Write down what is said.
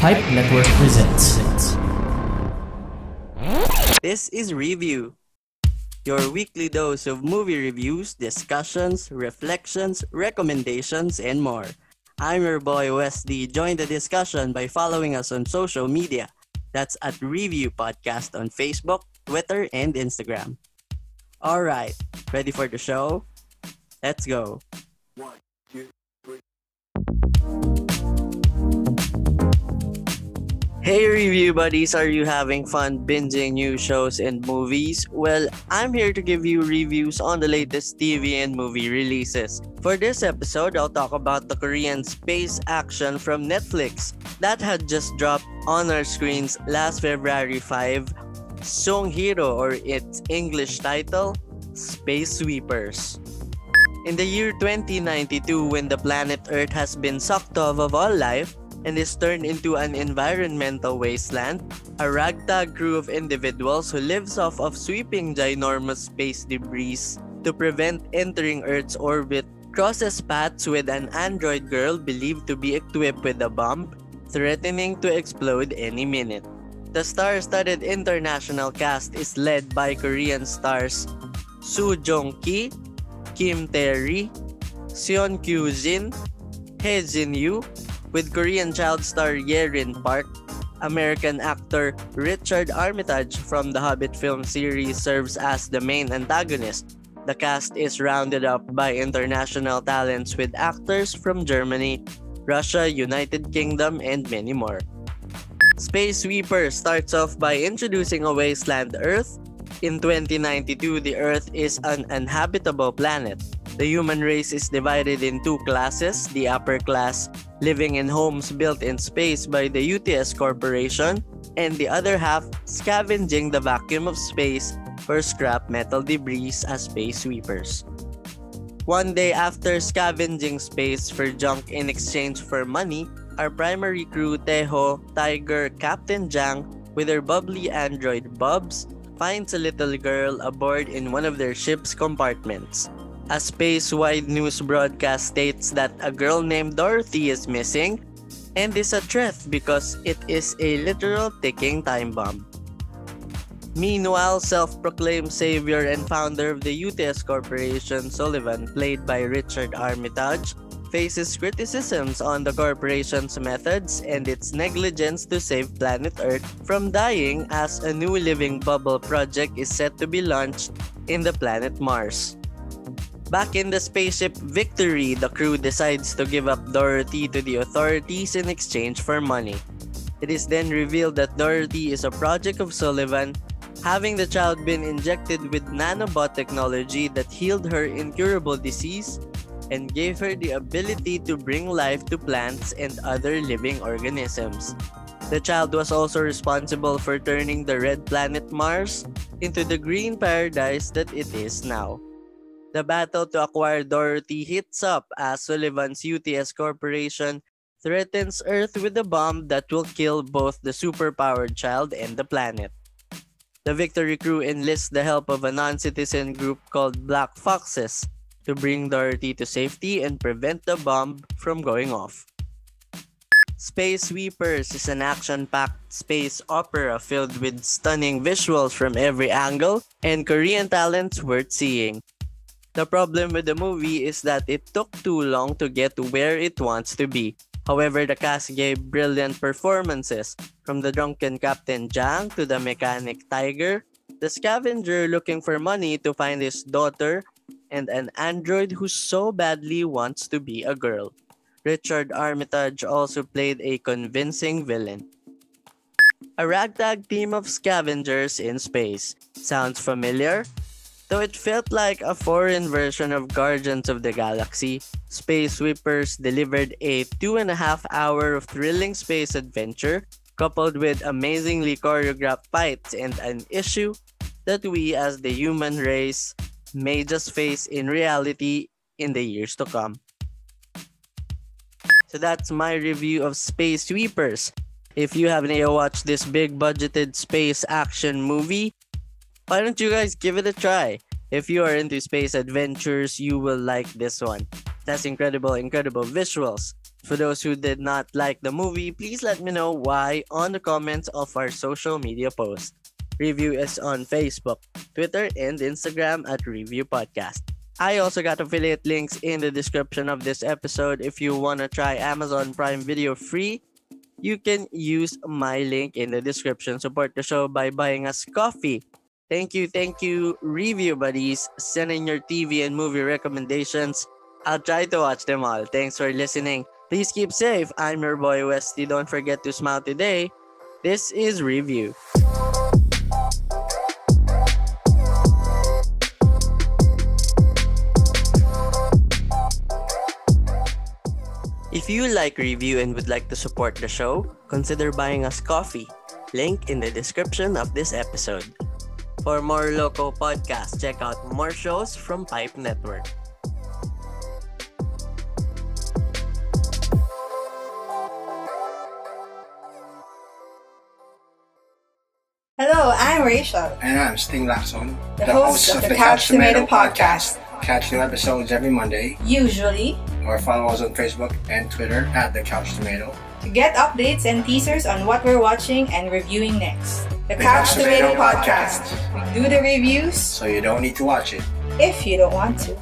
Pipe Network presents. This is Review, your weekly dose of movie reviews, discussions, reflections, recommendations, and more. I'm your boy Wesley. Join the discussion by following us on social media. That's at Review Podcast on Facebook, Twitter, and Instagram. All right, ready for the show? Let's go. Hey review buddies, are you having fun binging new shows and movies? Well, I'm here to give you reviews on the latest TV and movie releases. For this episode, I'll talk about the Korean space action from Netflix that had just dropped on our screens last February 5, Seungriho or its English title, Space Sweepers. In the year 2092, when the planet Earth has been sucked off of all life, and is turned into an environmental wasteland, a ragtag crew of individuals who lives off of sweeping ginormous space debris to prevent entering Earth's orbit crosses paths with an android girl believed to be equipped with a bomb, threatening to explode any minute. The star-studded international cast is led by Korean stars Song Joong-ki, Kim Tae-ri, Seon Kyu-jin, Hye Jin-yoo, with Korean child star Yerin Park, American actor Richard Armitage from the Hobbit film series serves as the main antagonist. The cast is rounded up by international talents with actors from Germany, Russia, United Kingdom, and many more. Space Sweeper starts off by introducing a wasteland Earth. In 2092, the Earth is an uninhabitable planet. The human race is divided in two classes the upper class, living in homes built in space by the UTS Corporation, and the other half, scavenging the vacuum of space for scrap metal debris as space sweepers. One day after scavenging space for junk in exchange for money, our primary crew, Teho, Tiger, Captain Jang, with her bubbly android Bubs, finds a little girl aboard in one of their ship's compartments. A space-wide news broadcast states that a girl named Dorothy is missing and is a threat because it is a literal ticking time bomb. Meanwhile, self-proclaimed savior and founder of the UTS Corporation, Sullivan, played by Richard Armitage, faces criticisms on the corporation's methods and its negligence to save planet Earth from dying as a new living bubble project is set to be launched in the planet Mars. Back in the spaceship Victory, the crew decides to give up Dorothy to the authorities in exchange for money. It is then revealed that Dorothy is a project of Sullivan, having the child been injected with nanobot technology that healed her incurable disease and gave her the ability to bring life to plants and other living organisms. The child was also responsible for turning the red planet Mars into the green paradise that it is now. The battle to acquire Dorothy heats up as Sullivan's UTS Corporation threatens Earth with a bomb that will kill both the superpowered child and the planet. The Victory crew enlists the help of a non-citizen group called Black Foxes to bring Dorothy to safety and prevent the bomb from going off. Space Sweepers is an action-packed space opera filled with stunning visuals from every angle and Korean talents worth seeing. The problem with the movie is that it took too long to get to where it wants to be. However, the cast gave brilliant performances, from the drunken Captain Jang to the mechanic Tiger, the scavenger looking for money to find his daughter, and an android who so badly wants to be a girl. Richard Armitage also played a convincing villain. A ragtag team of scavengers in space. Sounds familiar? Though it felt like a foreign version of Guardians of the Galaxy, Space Sweepers delivered a two and a half hour of thrilling space adventure coupled with amazingly choreographed fights and an issue that we as the human race may just face in reality in the years to come. So that's my review of Space Sweepers. If you haven't yet watched this big budgeted space action movie, why don't you guys give it a try? If you are into space adventures, you will like this one. That's incredible, incredible visuals. For those who did not like the movie, please let me know why on the comments of our social media post. Review is on Facebook, Twitter, and Instagram at Review Podcast. I also got affiliate links in the description of this episode. If you want to try Amazon Prime Video free, you can use my link in the description. Support the show by buying us coffee. Thank you, thank you, review buddies. Send in your TV and movie recommendations. I'll try to watch them all. Thanks for listening. Please keep safe. I'm your boy Westy. Don't forget to smile today. This is Review. If you like review and would like to support the show, consider buying us coffee. Link in the description of this episode. For more local podcasts, check out more shows from Pipe Network. Hello, I'm Rachel, And I'm Sting Lacson, the, host of the Couch Tomato podcast. Catch new episodes every Monday, Usually, or follow us on Facebook and Twitter at The Couch Tomato. To get updates and teasers on what we're watching and reviewing next. The, The Couch Tomato Tomato podcast. We do the reviews So you don't need to watch it. if you don't want to.